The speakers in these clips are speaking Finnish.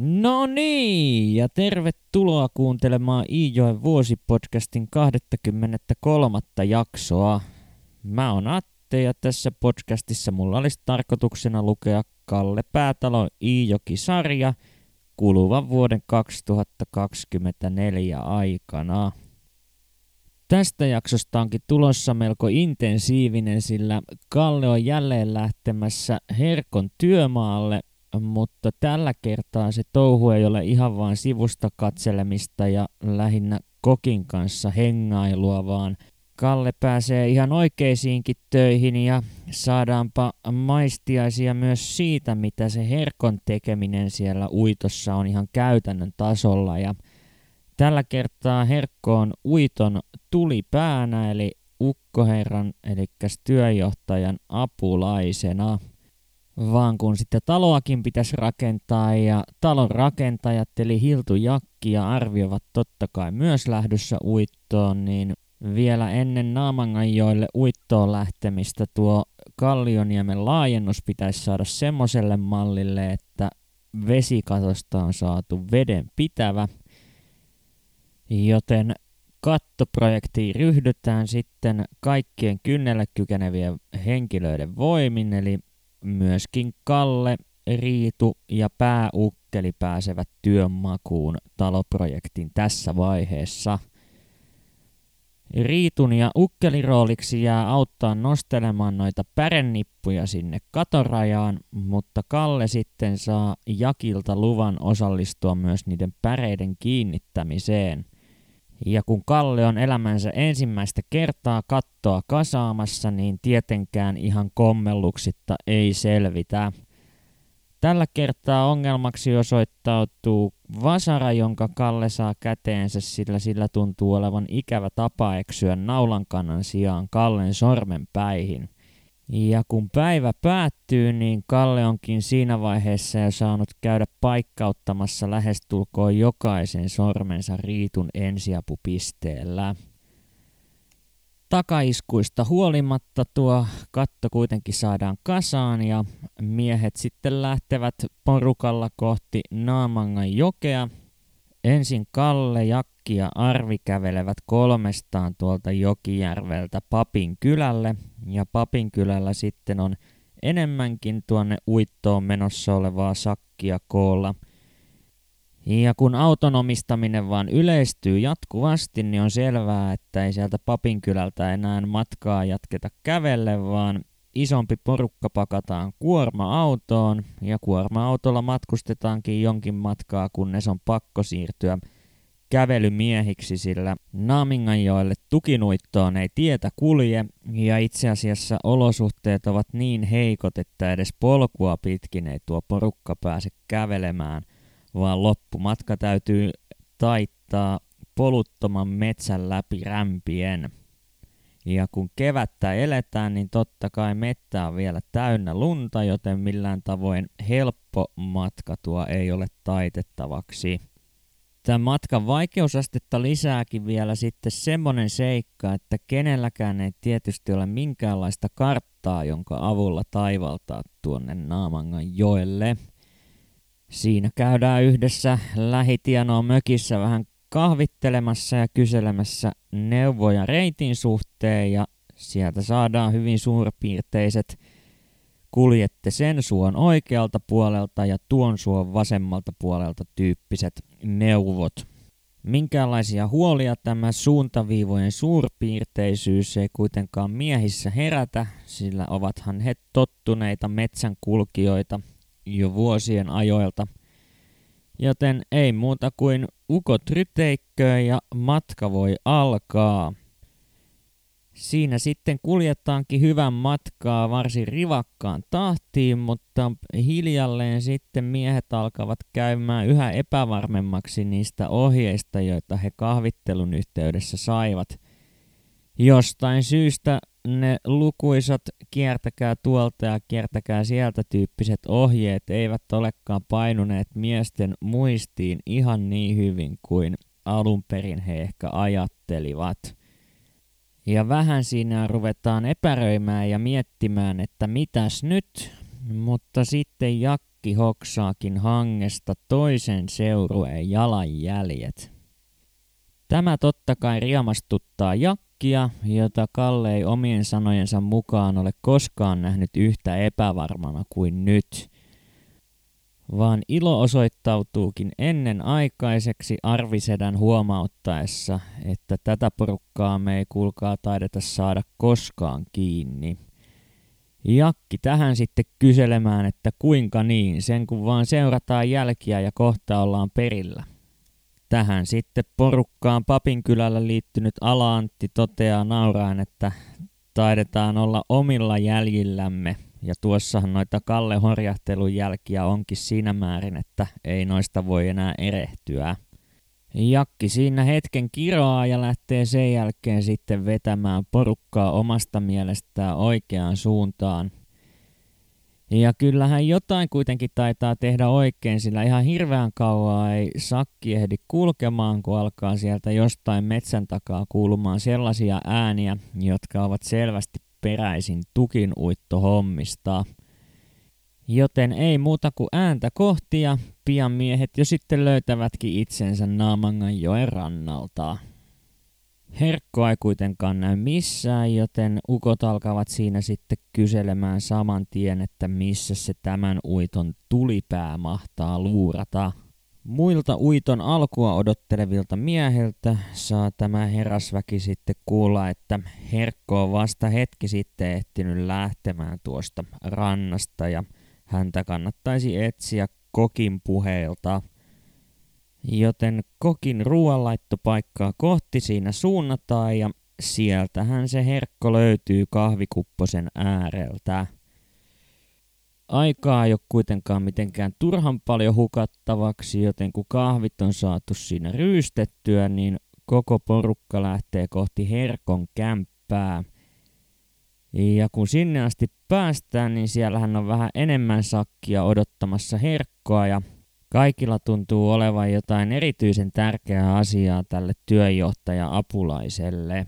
No niin, ja tervetuloa kuuntelemaan Iijoen vuosipodcastin 23. jaksoa. Mä oon Atte ja tässä podcastissa mulla olisi tarkoituksena lukea Kalle Päätalon Iijoki-sarja kuluvan vuoden 2024 aikana. Tästä jaksosta onkin tulossa melko intensiivinen, sillä Kalle on jälleen lähtemässä Herkon työmaalle mutta tällä kertaa se touhu ei ole ihan vain sivusta katselemista ja lähinnä kokin kanssa hengailua, vaan Kalle pääsee ihan oikeisiinkin töihin ja saadaanpa maistiaisia myös siitä, mitä se herkon tekeminen siellä uitossa on ihan käytännön tasolla. Ja tällä kertaa herkko on uiton tulipäänä eli ukkoherran eli työjohtajan apulaisena vaan kun sitten taloakin pitäisi rakentaa ja talon rakentajat eli Hiltu Jakki ja arvioivat totta kai myös lähdössä uittoon, niin vielä ennen Naamanganjoille uittoon lähtemistä tuo Kallioniemen laajennus pitäisi saada semmoiselle mallille, että vesikatosta on saatu veden pitävä, joten kattoprojektiin ryhdytään sitten kaikkien kynnelle kykenevien henkilöiden voimin, eli Myöskin Kalle, Riitu ja Pääukkeli pääsevät työnmakuun taloprojektin tässä vaiheessa. Riitun ja ukkelirooliksi jää auttaa nostelemaan noita pärennippuja sinne katorajaan, mutta Kalle sitten saa Jakilta luvan osallistua myös niiden päreiden kiinnittämiseen – ja kun Kalle on elämänsä ensimmäistä kertaa kattoa kasaamassa, niin tietenkään ihan kommelluksitta ei selvitä. Tällä kertaa ongelmaksi osoittautuu vasara, jonka Kalle saa käteensä, sillä sillä tuntuu olevan ikävä tapa eksyä naulankannan sijaan Kallen sormenpäihin. Ja kun päivä päättyy, niin Kalle onkin siinä vaiheessa jo saanut käydä paikkauttamassa lähestulkoon jokaisen sormensa riitun ensiapupisteellä. Takaiskuista huolimatta tuo katto kuitenkin saadaan kasaan ja miehet sitten lähtevät porukalla kohti Naamangan jokea. Ensin Kalle, Jakki ja Arvi kävelevät kolmestaan tuolta Jokijärveltä Papin kylälle ja Papin kylällä sitten on enemmänkin tuonne uittoon menossa olevaa sakkia koolla. Ja kun auton omistaminen vaan yleistyy jatkuvasti, niin on selvää, että ei sieltä Papinkylältä enää matkaa jatketa kävelle, vaan isompi porukka pakataan kuorma-autoon ja kuorma-autolla matkustetaankin jonkin matkaa, kunnes on pakko siirtyä kävelymiehiksi, sillä Naaminganjoelle tukinuittoon ei tietä kulje ja itse asiassa olosuhteet ovat niin heikot, että edes polkua pitkin ei tuo porukka pääse kävelemään, vaan loppumatka täytyy taittaa poluttoman metsän läpi rämpien. Ja kun kevättä eletään, niin totta kai mettä on vielä täynnä lunta, joten millään tavoin helppo matka tuo ei ole taitettavaksi. Tämän matkan vaikeusastetta lisääkin vielä sitten semmonen seikka, että kenelläkään ei tietysti ole minkäänlaista karttaa, jonka avulla taivaltaa tuonne Naamangan joelle. Siinä käydään yhdessä lähitienoa mökissä vähän kahvittelemassa ja kyselemässä neuvoja reitin suhteen ja sieltä saadaan hyvin suurpiirteiset kuljette sen suon oikealta puolelta ja tuon suon vasemmalta puolelta tyyppiset neuvot. Minkäänlaisia huolia tämä suuntaviivojen suurpiirteisyys ei kuitenkaan miehissä herätä, sillä ovathan he tottuneita metsän kulkijoita jo vuosien ajoilta. Joten ei muuta kuin ukot ryteikköön ja matka voi alkaa. Siinä sitten kuljetaankin hyvän matkaa varsin rivakkaan tahtiin, mutta hiljalleen sitten miehet alkavat käymään yhä epävarmemmaksi niistä ohjeista, joita he kahvittelun yhteydessä saivat. Jostain syystä ne lukuisat kiertäkää tuolta ja kiertäkää sieltä tyyppiset ohjeet eivät olekaan painuneet miesten muistiin ihan niin hyvin kuin alun perin he ehkä ajattelivat. Ja vähän siinä ruvetaan epäröimään ja miettimään, että mitäs nyt, mutta sitten Jakki Jakki hoksaakin hangesta toisen seurueen jalanjäljet. Tämä totta kai riamastuttaa Jakkia, jota Kalle ei omien sanojensa mukaan ole koskaan nähnyt yhtä epävarmana kuin nyt – vaan ilo osoittautuukin ennen aikaiseksi arvisedän huomauttaessa, että tätä porukkaa me ei kuulkaa taideta saada koskaan kiinni. Jakki tähän sitten kyselemään, että kuinka niin, sen kun vaan seurataan jälkiä ja kohta ollaan perillä. Tähän sitten porukkaan Papinkylällä liittynyt Alaantti toteaa nauraen, että taidetaan olla omilla jäljillämme – ja tuossahan noita Kalle horjahtelun jälkiä onkin siinä määrin, että ei noista voi enää erehtyä. Jakki siinä hetken kiroaa ja lähtee sen jälkeen sitten vetämään porukkaa omasta mielestään oikeaan suuntaan. Ja kyllähän jotain kuitenkin taitaa tehdä oikein, sillä ihan hirveän kauaa ei sakki ehdi kulkemaan, kun alkaa sieltä jostain metsän takaa kuulumaan sellaisia ääniä, jotka ovat selvästi peräisin tukin hommista. Joten ei muuta kuin ääntä kohti ja pian miehet jo sitten löytävätkin itsensä Naamangan joen rannalta. Herkkoa ei kuitenkaan näy missään, joten ukot alkavat siinä sitten kyselemään saman tien, että missä se tämän uiton tulipää mahtaa luurata. Muilta uiton alkua odottelevilta miehiltä saa tämä herrasväki sitten kuulla, että Herkko on vasta hetki sitten ehtinyt lähtemään tuosta rannasta ja häntä kannattaisi etsiä kokin puheilta. Joten kokin ruoanlaittopaikkaa kohti siinä suunnataan ja sieltähän se Herkko löytyy kahvikupposen ääreltä. Aikaa ei ole kuitenkaan mitenkään turhan paljon hukattavaksi, joten kun kahvit on saatu siinä ryystettyä, niin koko porukka lähtee kohti Herkon kämppää. Ja kun sinne asti päästään, niin siellähän on vähän enemmän sakkia odottamassa Herkkoa ja kaikilla tuntuu olevan jotain erityisen tärkeää asiaa tälle työjohtaja-apulaiselle.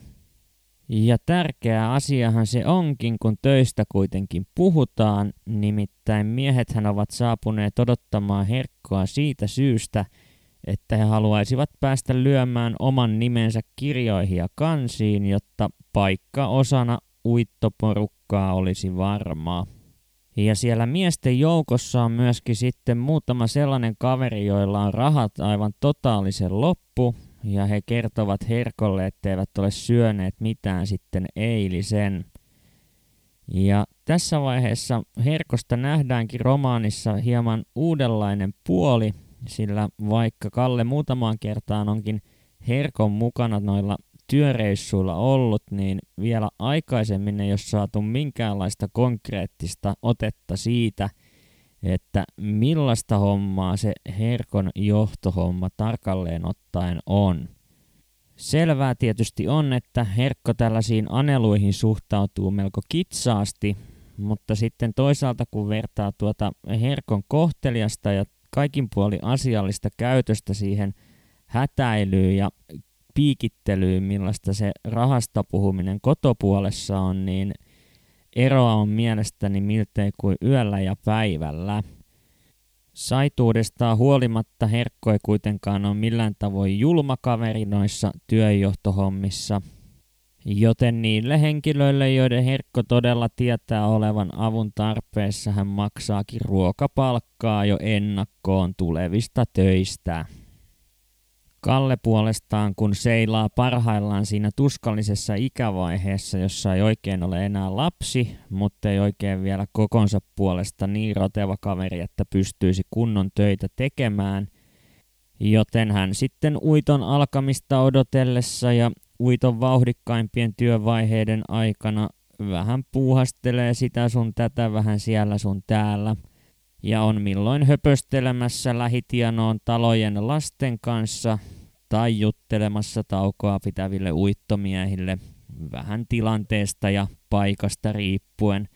Ja tärkeä asiahan se onkin, kun töistä kuitenkin puhutaan, nimittäin miehethän ovat saapuneet odottamaan herkkoa siitä syystä, että he haluaisivat päästä lyömään oman nimensä kirjoihin ja kansiin, jotta paikka osana uittoporukkaa olisi varmaa. Ja siellä miesten joukossa on myöskin sitten muutama sellainen kaveri, joilla on rahat aivan totaalisen loppu, ja he kertovat Herkolle, etteivät ole syöneet mitään sitten eilisen. Ja tässä vaiheessa Herkosta nähdäänkin romaanissa hieman uudenlainen puoli, sillä vaikka Kalle muutamaan kertaan onkin Herkon mukana noilla työreissuilla ollut, niin vielä aikaisemmin ei ole saatu minkäänlaista konkreettista otetta siitä – että millaista hommaa se Herkon johtohomma tarkalleen ottaen on. Selvää tietysti on, että Herkko tällaisiin aneluihin suhtautuu melko kitsaasti, mutta sitten toisaalta kun vertaa tuota Herkon kohteliasta ja kaikin puoli asiallista käytöstä siihen hätäilyyn ja piikittelyyn, millaista se rahasta puhuminen kotopuolessa on, niin – Eroa on mielestäni miltei kuin yöllä ja päivällä. Saituudestaan huolimatta Herkko ei kuitenkaan ole millään tavoin julma kaveri noissa työjohtohommissa, joten niille henkilöille, joiden Herkko todella tietää olevan avun tarpeessa, hän maksaakin ruokapalkkaa jo ennakkoon tulevista töistä. Kalle puolestaan, kun seilaa parhaillaan siinä tuskallisessa ikävaiheessa, jossa ei oikein ole enää lapsi, mutta ei oikein vielä kokonsa puolesta niin roteva kaveri, että pystyisi kunnon töitä tekemään, joten hän sitten uiton alkamista odotellessa ja uiton vauhdikkaimpien työvaiheiden aikana vähän puuhastelee sitä sun tätä vähän siellä sun täällä – ja on milloin höpöstelemässä lähitienoon talojen lasten kanssa tai juttelemassa taukoa pitäville uittomiehille vähän tilanteesta ja paikasta riippuen.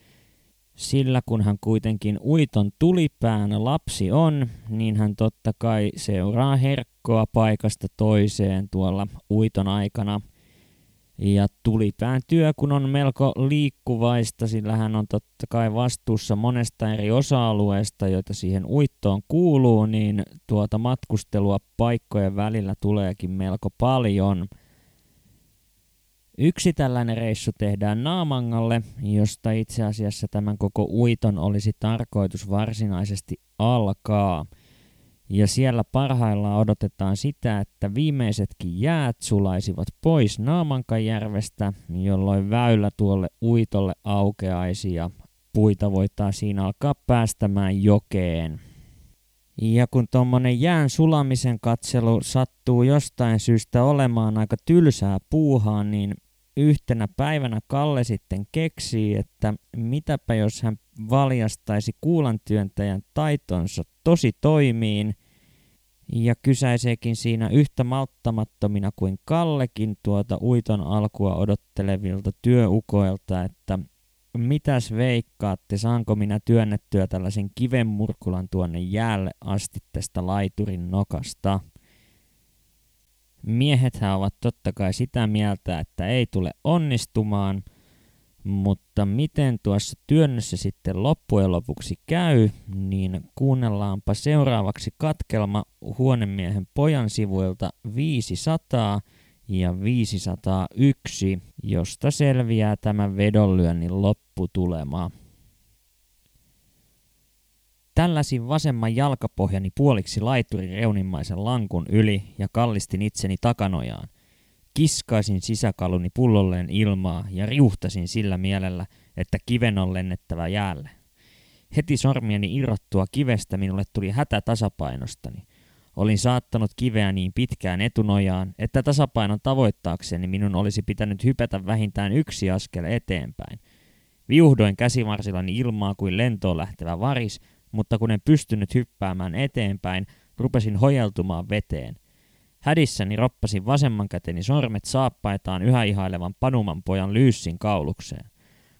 Sillä kun hän kuitenkin uiton tulipään lapsi on, niin hän totta kai seuraa herkkoa paikasta toiseen tuolla uiton aikana. Ja tulipään työ, kun on melko liikkuvaista, sillä hän on totta kai vastuussa monesta eri osa-alueesta, joita siihen uittoon kuuluu, niin tuota matkustelua paikkojen välillä tuleekin melko paljon. Yksi tällainen reissu tehdään Naamangalle, josta itse asiassa tämän koko uiton olisi tarkoitus varsinaisesti alkaa – ja siellä parhaillaan odotetaan sitä, että viimeisetkin jäät sulaisivat pois Naamankajärvestä, jolloin väylä tuolle uitolle aukeaisi ja puita voitaisiin alkaa päästämään jokeen. Ja kun tuommoinen jään sulamisen katselu sattuu jostain syystä olemaan aika tylsää puuhaa, niin yhtenä päivänä Kalle sitten keksii, että mitäpä jos hän valjastaisi kuulantyöntäjän taitonsa tosi toimiin ja kysäiseekin siinä yhtä malttamattomina kuin Kallekin tuota uiton alkua odottelevilta työukoilta, että mitäs veikkaatte, saanko minä työnnettyä tällaisen kivenmurkulan tuonne jäälle asti tästä laiturin nokasta? Miehethän ovat totta kai sitä mieltä, että ei tule onnistumaan, mutta miten tuossa työnnössä sitten loppujen lopuksi käy, niin kuunnellaanpa seuraavaksi katkelma huonemiehen pojan sivuilta 500 ja 501, josta selviää tämä vedonlyönnin lopputulema. Tälläsin vasemman jalkapohjani puoliksi laiturin reunimmaisen lankun yli ja kallistin itseni takanojaan. Kiskaisin sisäkaluni pullolleen ilmaa ja riuhtasin sillä mielellä, että kiven on lennettävä jäälle. Heti sormieni irrottua kivestä minulle tuli hätä tasapainostani. Olin saattanut kiveä niin pitkään etunojaan, että tasapainon tavoittaakseni minun olisi pitänyt hypätä vähintään yksi askel eteenpäin. Viuhdoin käsivarsillani ilmaa kuin lentoon lähtevä varis, mutta kun en pystynyt hyppäämään eteenpäin, rupesin hojeltumaan veteen. Hädissäni roppasin vasemman käteni sormet saappaitaan yhä ihailevan panuman pojan lyyssin kaulukseen.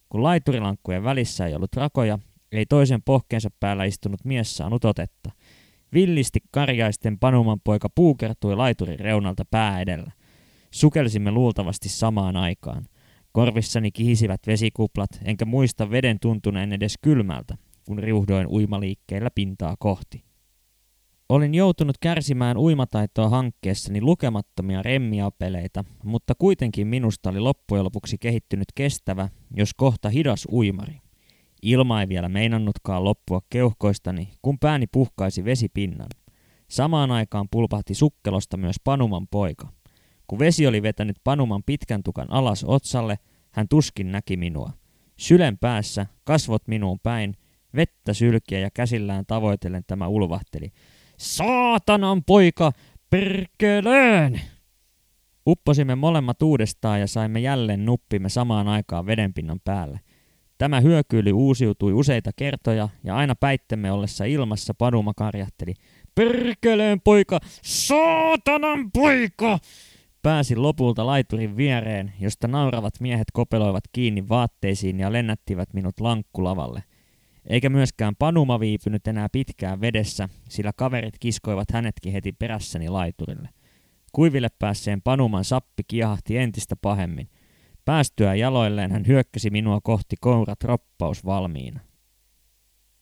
Kun laiturilankkujen välissä ei ollut rakoja, ei toisen pohkeensa päällä istunut mies saanut otetta. Villisti karjaisten panuman poika puukertui laiturin reunalta pää edellä. Sukelsimme luultavasti samaan aikaan. Korvissani kihisivät vesikuplat, enkä muista veden tuntuneen edes kylmältä, kun riuhdoin uimaliikkeellä pintaa kohti. Olin joutunut kärsimään uimataitoa hankkeessani lukemattomia remmiapeleita, mutta kuitenkin minusta oli loppujen lopuksi kehittynyt kestävä, jos kohta hidas uimari. Ilma ei vielä meinannutkaan loppua keuhkoistani, kun pääni puhkaisi vesipinnan. Samaan aikaan pulpahti sukkelosta myös Panuman poika. Kun vesi oli vetänyt Panuman pitkän tukan alas otsalle, hän tuskin näki minua. Sylen päässä, kasvot minuun päin, vettä sylkiä ja käsillään tavoitellen tämä ulvahteli – Saatanan poika, perkeleen! Upposimme molemmat uudestaan ja saimme jälleen nuppimme samaan aikaan vedenpinnan päälle. Tämä hyökyyli uusiutui useita kertoja ja aina päittemme ollessa ilmassa paduma karjahteli. Perkeleen poika, saatanan poika! Pääsin lopulta laiturin viereen, josta nauravat miehet kopeloivat kiinni vaatteisiin ja lennättivät minut lankkulavalle – eikä myöskään Panuma viipynyt enää pitkään vedessä, sillä kaverit kiskoivat hänetkin heti perässäni laiturille. Kuiville päässeen Panuman sappi kiehahti entistä pahemmin. Päästyä jaloilleen hän hyökkäsi minua kohti kourat roppaus valmiina.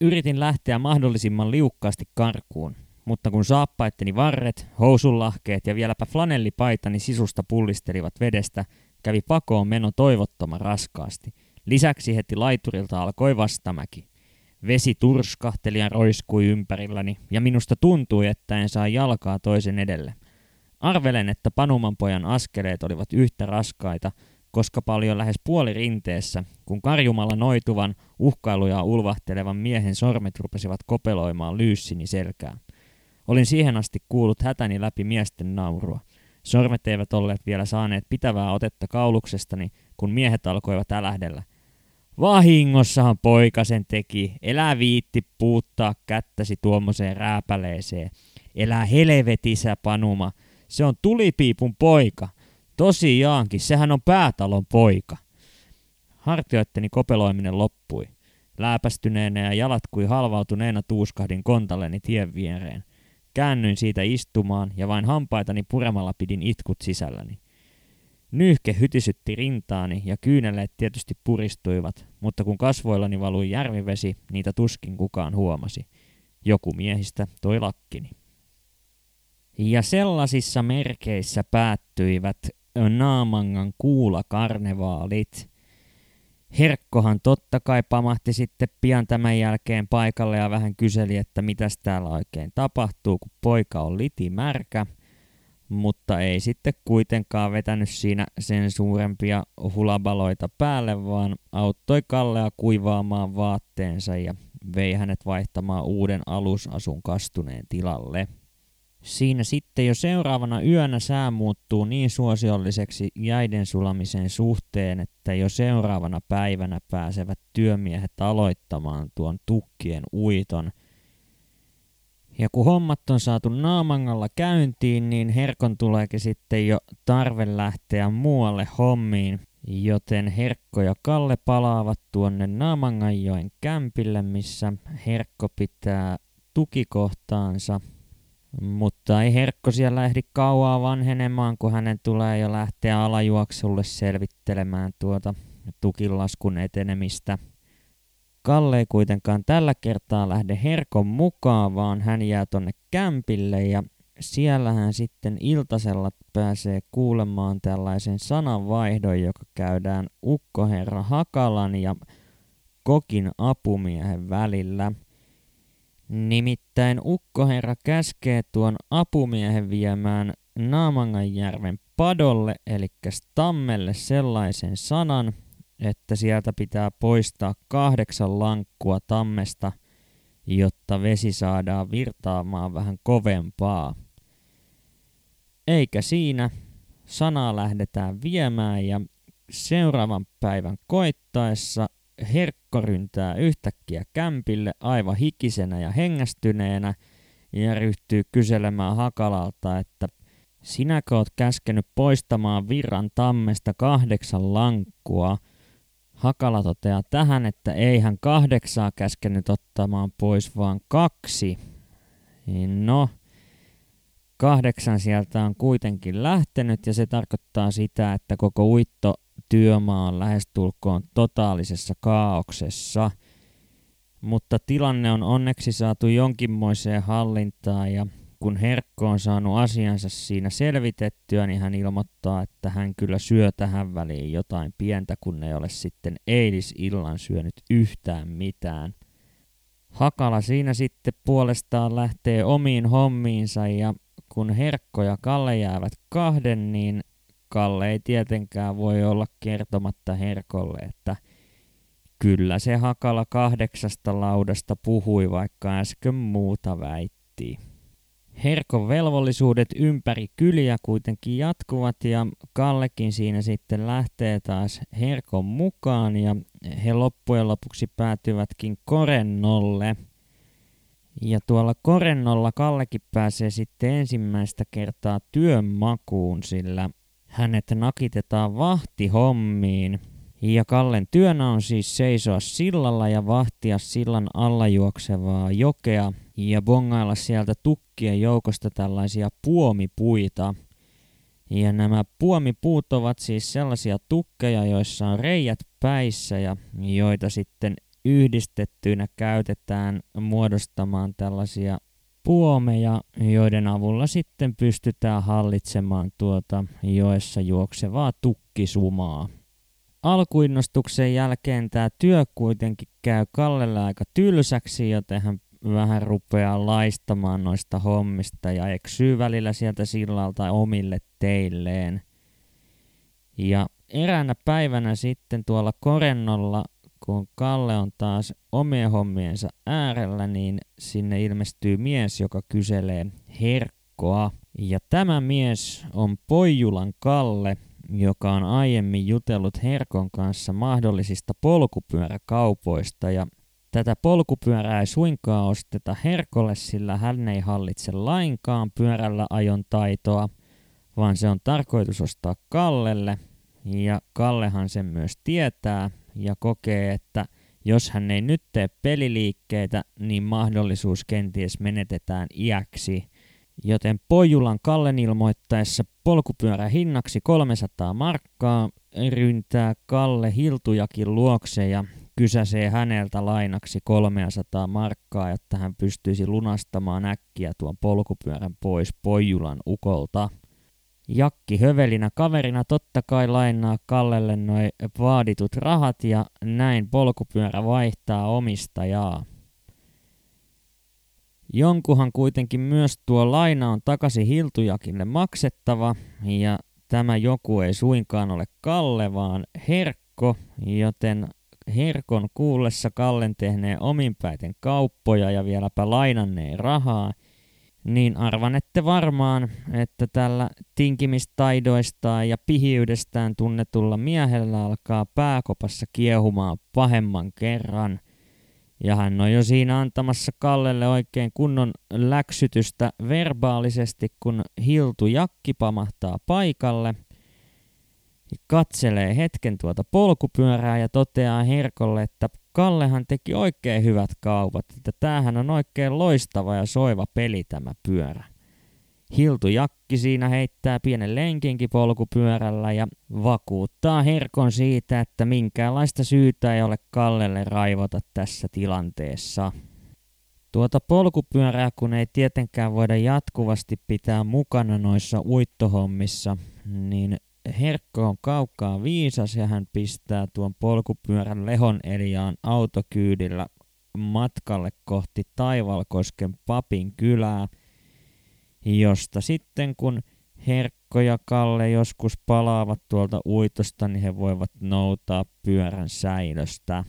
Yritin lähteä mahdollisimman liukkaasti karkuun, mutta kun saappaitteni varret, housunlahkeet ja vieläpä flanellipaitani sisusta pullistelivat vedestä, kävi pakoon meno toivottoman raskaasti. Lisäksi heti laiturilta alkoi vastamäki. Vesi turskahteli ja roiskui ympärilläni, ja minusta tuntui, että en saa jalkaa toisen edelle. Arvelen, että Panuman pojan askeleet olivat yhtä raskaita, koska paljon lähes puoli rinteessä, kun karjumalla noituvan, uhkailuja ulvahtelevan miehen sormet rupesivat kopeloimaan lyyssini selkää. Olin siihen asti kuullut hätäni läpi miesten naurua. Sormet eivät olleet vielä saaneet pitävää otetta kauluksestani, kun miehet alkoivat älähdellä. Vahingossahan poika sen teki. Elä viitti puuttaa kättäsi tuommoiseen rääpäleeseen. Elä helvetissä, Panuma. Se on tulipiipun poika. Tosiaankin, sehän on päätalon poika. Hartioitteni kopeloiminen loppui. Lääpästyneenä ja jalat kuin halvautuneena tuuskahdin kontalleni tien viereen. Käännyin siitä istumaan ja vain hampaitani puremalla pidin itkut sisälläni. Nyyhke hytisytti rintaani ja kyyneleet tietysti puristuivat, mutta kun kasvoillani valui järvivesi, niitä tuskin kukaan huomasi. Joku miehistä toi lakkini. Ja sellaisissa merkeissä päättyivät Naamangan kuulakarnevaalit. Herkkohan totta kai pamahti sitten pian tämän jälkeen paikalle ja vähän kyseli, että mitäs täällä oikein tapahtuu, kun poika on litimärkä. Mutta ei sitten kuitenkaan vetänyt siinä sen suurempia hulabaloita päälle, vaan auttoi Kallea kuivaamaan vaatteensa ja vei hänet vaihtamaan uuden alusasun kastuneen tilalle. Siinä sitten jo seuraavana yönä sää muuttuu niin suosiolliseksi jäiden sulamisen suhteen, että jo seuraavana päivänä pääsevät työmiehet aloittamaan tuon tukkien uiton. Ja kun hommat on saatu naamangalla käyntiin, niin Herkon tuleekin sitten jo tarve lähteä muualle hommiin, joten Herkko ja Kalle palaavat tuonne Naamanganjoen kämpille, missä Herkko pitää tukikohtaansa – mutta ei Herkko siellä ehdi kauaa vanhenemaan, kun hänen tulee jo lähteä alajuoksulle selvittelemään tuota tukilaskun etenemistä. Kalle ei kuitenkaan tällä kertaa lähde Herkon mukaan, vaan hän jää tonne kämpille ja siellä hän sitten iltasella pääsee kuulemaan tällaisen sananvaihdon, joka käydään ukkoherra Hakalan ja kokin apumiehen välillä – Nimittäin ukkoherra käskee tuon apumiehen viemään Naamanganjärven padolle, eli tammelle sellaisen sanan, että sieltä pitää poistaa kahdeksan lankkua tammesta, jotta vesi saadaan virtaamaan vähän kovempaa. Eikä siinä, sanaa lähdetään viemään ja seuraavan päivän koittaessa Herkko ryntää yhtäkkiä kämpille aivan hikisenä ja hengästyneenä ja ryhtyy kyselemään Hakalalta, että sinäkö oot käskenyt poistamaan virran tammesta kahdeksan lankkua? Hakala toteaa tähän, että ei hän kahdeksaa käskenyt ottamaan pois, vaan kaksi. No, kahdeksan sieltä on kuitenkin lähtenyt ja se tarkoittaa sitä, että koko uitto työmaa on lähestulkoon totaalisessa kaauksessa, mutta tilanne on onneksi saatu jonkinmoiseen hallintaan ja kun Herkko on saanut asiansa siinä selvitettyä, niin hän ilmoittaa, että hän kyllä syö tähän väliin jotain pientä, kun ei ole sitten eilisillan syönyt yhtään mitään. Hakala siinä sitten puolestaan lähtee omiin hommiinsa ja kun Herkko ja Kalle jäävät kahden, niin Kalle ei tietenkään voi olla kertomatta Herkolle, että kyllä se Hakala kahdeksasta laudasta puhui, vaikka äsken muuta väitti. Herkon velvollisuudet ympäri kyliä kuitenkin jatkuvat ja Kallekin siinä sitten lähtee taas Herkon mukaan ja he loppujen lopuksi päätyvätkin Korennolle. Ja tuolla Korennolla Kallekin pääsee sitten ensimmäistä kertaa työn makuun, sillä hänet nakitetaan vahtihommiin. Ja Kallen työnä on siis seisoa sillalla ja vahtia sillan alla juoksevaa jokea ja bongailla sieltä tukkien joukosta tällaisia puomipuita. Ja nämä puomipuut ovat siis sellaisia tukkeja, joissa on reijät päissä ja joita sitten yhdistettyinä käytetään muodostamaan tällaisia puomeja, joiden avulla sitten pystytään hallitsemaan tuota joessa juoksevaa tukkisumaa. Alkuinnostuksen jälkeen tämä työ kuitenkin käy Kallelle aika tylsäksi, joten hän vähän rupeaa laistamaan noista hommista ja eksyy välillä sieltä sillalta omille teilleen. Ja eräänä päivänä sitten tuolla Korennolla kun Kalle on taas omien hommiensa äärellä, niin sinne ilmestyy mies, joka kyselee herkkoa. Ja tämä mies on Poijulan Kalle, joka on aiemmin jutellut Herkon kanssa mahdollisista polkupyöräkaupoista ja Tätä polkupyörää ei suinkaan osteta Herkolle, sillä hän ei hallitse lainkaan pyörällä ajon taitoa, vaan se on tarkoitus ostaa Kallelle. Ja Kallehan sen myös tietää, ja kokee, että jos hän ei nyt tee peliliikkeitä, niin mahdollisuus kenties menetetään iäksi. Joten Pojulan Kallen ilmoittaessa polkupyörä hinnaksi 300 markkaa ryntää Kalle Hiltujakin luokse ja kysäsee häneltä lainaksi 300 markkaa, jotta hän pystyisi lunastamaan äkkiä tuon polkupyörän pois Pojulan ukolta. Jakki hövelinä kaverina totta kai lainaa Kallelle noin vaaditut rahat ja näin polkupyörä vaihtaa omistajaa. Jonkuhan kuitenkin myös tuo laina on takaisin Hiltujakille maksettava ja tämä joku ei suinkaan ole Kalle vaan Herkko, joten Herkon kuullessa Kallen tehneen ominpäiten kauppoja ja vieläpä lainanneen rahaa, niin arvanette varmaan, että tällä tinkimistaidoistaan ja pihiydestään tunnetulla miehellä alkaa pääkopassa kiehumaan pahemman kerran. Ja hän on jo siinä antamassa Kallelle oikein kunnon läksytystä verbaalisesti, kun Hiltu Jakki pamahtaa paikalle – katselee hetken tuota polkupyörää ja toteaa Herkolle, että Kallehan teki oikein hyvät kaupat, että tämähän on oikein loistava ja soiva peli tämä pyörä. Hiltu Jakki siinä heittää pienen lenkinkin polkupyörällä ja vakuuttaa Herkon siitä, että minkäänlaista syytä ei ole Kallelle raivota tässä tilanteessa. Tuota polkupyörää kun ei tietenkään voida jatkuvasti pitää mukana noissa uittohommissa, niin Herkko on kaukaa viisas ja hän pistää tuon polkupyörän Lehon Eliaan autokyydillä matkalle kohti Taivalkosken papin kylää, josta sitten kun Herkko ja Kalle joskus palaavat tuolta uitosta, niin he voivat noutaa pyörän säilöstä.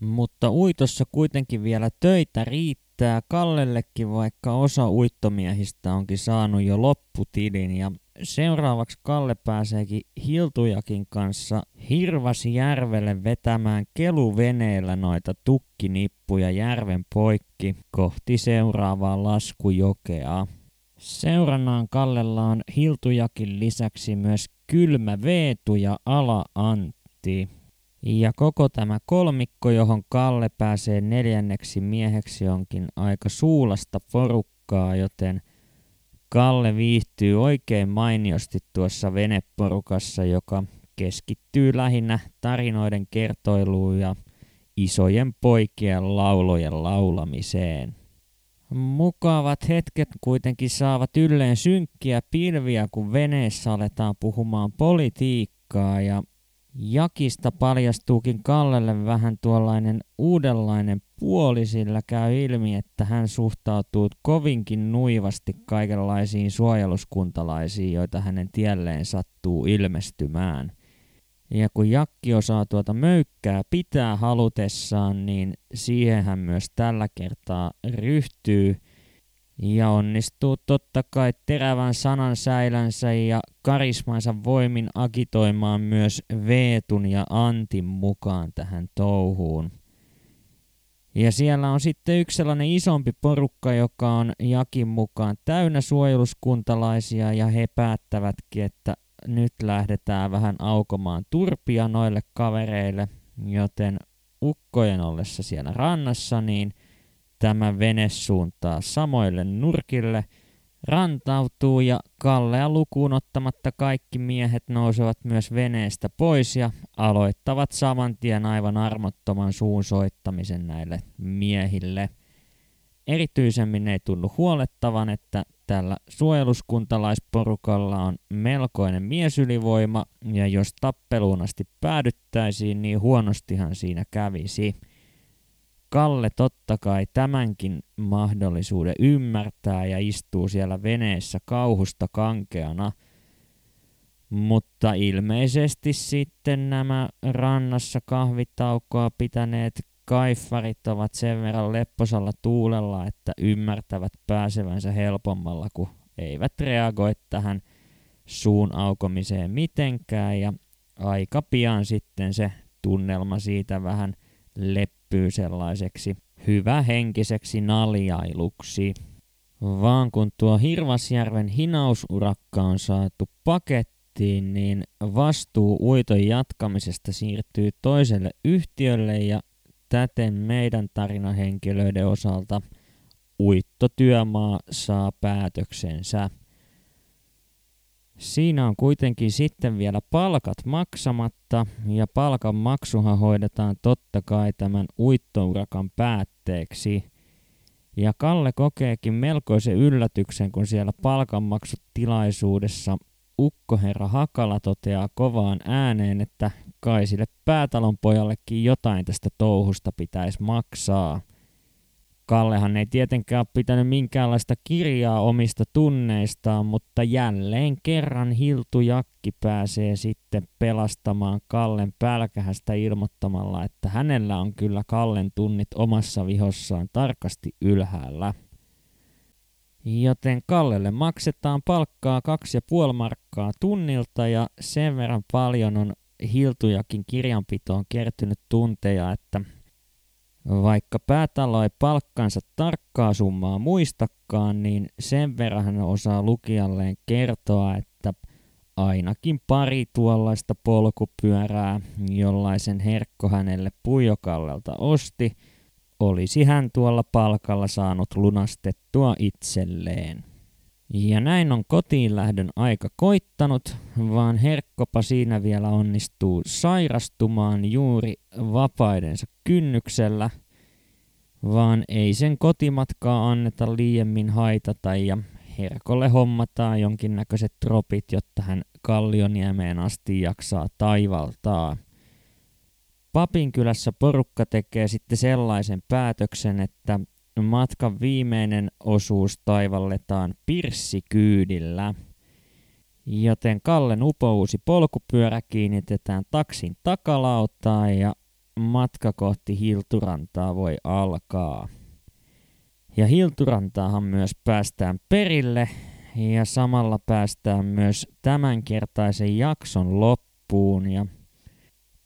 Mutta uitossa kuitenkin vielä töitä riittää Kallellekin, vaikka osa uittomiehistä onkin saanut jo lopputilin ja seuraavaksi Kalle pääseekin Hiltujakin kanssa Hirvasjärvelle vetämään keluveneellä noita tukkinippuja järven poikki kohti seuraavaa laskujokea. Seurannaan Kallella on Hiltujakin lisäksi myös Kylmä Veetu ja Ala Antti. Ja koko tämä kolmikko, johon Kalle pääsee neljänneksi mieheksi, onkin aika suulasta porukkaa, joten Kalle viihtyy oikein mainiosti tuossa veneporukassa, joka keskittyy lähinnä tarinoiden kertoiluun ja isojen poikien laulojen laulamiseen. Mukavat hetket kuitenkin saavat ylleen synkkiä pilviä, kun veneessä aletaan puhumaan politiikkaa ja Jakista paljastuukin Kallelle vähän tuollainen uudenlainen puoli, sillä käy ilmi, että hän suhtautuu kovinkin nuivasti kaikenlaisiin suojeluskuntalaisiin, joita hänen tielleen sattuu ilmestymään. Ja kun Jakki osaa tuota möykkää pitää halutessaan, niin siihen hän myös tällä kertaa ryhtyy – ja onnistuu totta kai terävän sanan säilänsä ja karismansa voimin agitoimaan myös Veetun ja Antin mukaan tähän touhuun. Ja siellä on sitten yksi sellainen isompi porukka, joka on Jakin mukaan täynnä suojeluskuntalaisia ja he päättävätkin, että nyt lähdetään vähän aukomaan turpia noille kavereille, joten ukkojen ollessa siellä rannassa, niin – Tämä vene suuntaa samoille nurkille, rantautuu ja Kallea lukuun ottamatta kaikki miehet nousevat myös veneestä pois ja aloittavat saman tien aivan armottoman suun soittamisen näille miehille. Erityisemmin ei tunnu huolettavan, että tällä suojeluskuntalaisporukalla on melkoinen miesylivoima, ja jos tappeluun asti päädyttäisiin, niin huonostihan siinä kävisi. Kalle totta kai tämänkin mahdollisuuden ymmärtää ja istuu siellä veneessä kauhusta kankeana. Mutta ilmeisesti sitten nämä rannassa kahvitaukoa pitäneet kaiffarit ovat sen verran lepposalla tuulella, että ymmärtävät pääsevänsä helpommalla, kun eivät reagoi tähän suun aukomiseen mitenkään. Ja aika pian sitten se tunnelma siitä vähän leppää leppyy sellaiseksi hyvähenkiseksi naljailuksi. Vaan kun tuo Hirvasjärven hinausurakka on saatu pakettiin, niin vastuu uiton jatkamisesta siirtyy toiselle yhtiölle ja täten meidän tarinahenkilöiden osalta uittotyömaa saa päätöksensä. Siinä on kuitenkin sitten vielä palkat maksamatta ja palkan maksuhan hoidetaan totta kai tämän uittourakan päätteeksi. Ja Kalle kokeekin melkoisen yllätyksen, kun siellä palkanmaksutilaisuudessa ukkoherra Hakala toteaa kovaan ääneen, että kai sille päätalon pojallekin jotain tästä touhusta pitäisi maksaa. Kallehan ei tietenkään ole pitänyt minkäänlaista kirjaa omista tunneistaan, mutta jälleen kerran Hiltu Jakki pääsee sitten pelastamaan Kallen pälkähästä ilmoittamalla, että hänellä on kyllä Kallen tunnit omassa vihossaan tarkasti ylhäällä. Joten Kallelle maksetaan palkkaa 2,5 markkaa tunnilta ja sen verran paljon on Hiltujakin kirjanpitoon kertynyt tunteja, että vaikka päätalo ei palkkansa tarkkaa summaa muistakaan, niin sen verran hän osaa lukijalleen kertoa, että ainakin pari tuollaista polkupyörää, jollaisen Herkko hänelle Pujokallelta osti, olisi hän tuolla palkalla saanut lunastettua itselleen. Ja näin on kotiin lähdön aika koittanut, vaan Herkkopa siinä vielä onnistuu sairastumaan juuri vapaidensa kynnyksellä, vaan ei sen kotimatkaa anneta liiemmin haitata ja Herkolle hommataan jonkinnäköiset tropit, jotta hän Kallioniemeen asti jaksaa taivaltaa. Papinkylässä porukka tekee sitten sellaisen päätöksen, että matkan viimeinen osuus taivalletaan pirssikyydillä. Joten Kallen upouusi polkupyörä kiinnitetään taksin takalautaan ja matka kohti Hilturantaa voi alkaa. Ja Hilturantaahan myös päästään perille ja samalla päästään myös tämänkertaisen jakson loppuun ja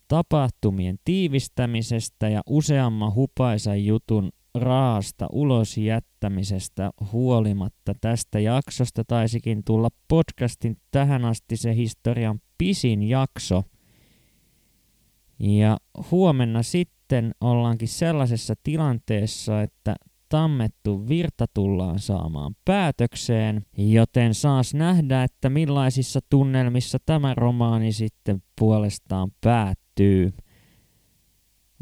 tapahtumien tiivistämisestä ja useamman hupaisan jutun raasta ulos jättämisestä huolimatta tästä jaksosta taisikin tulla podcastin tähän asti se historian pisin jakso. Ja huomenna sitten ollaankin sellaisessa tilanteessa, että tammettu virta tullaan saamaan päätökseen, joten saas nähdä, että millaisissa tunnelmissa tämä romaani sitten puolestaan päättyy.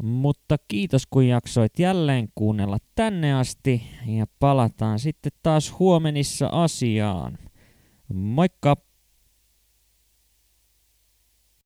Mutta kiitos kun jaksoit jälleen kuunnella tänne asti ja palataan sitten taas huomenissa asiaan. Moikka!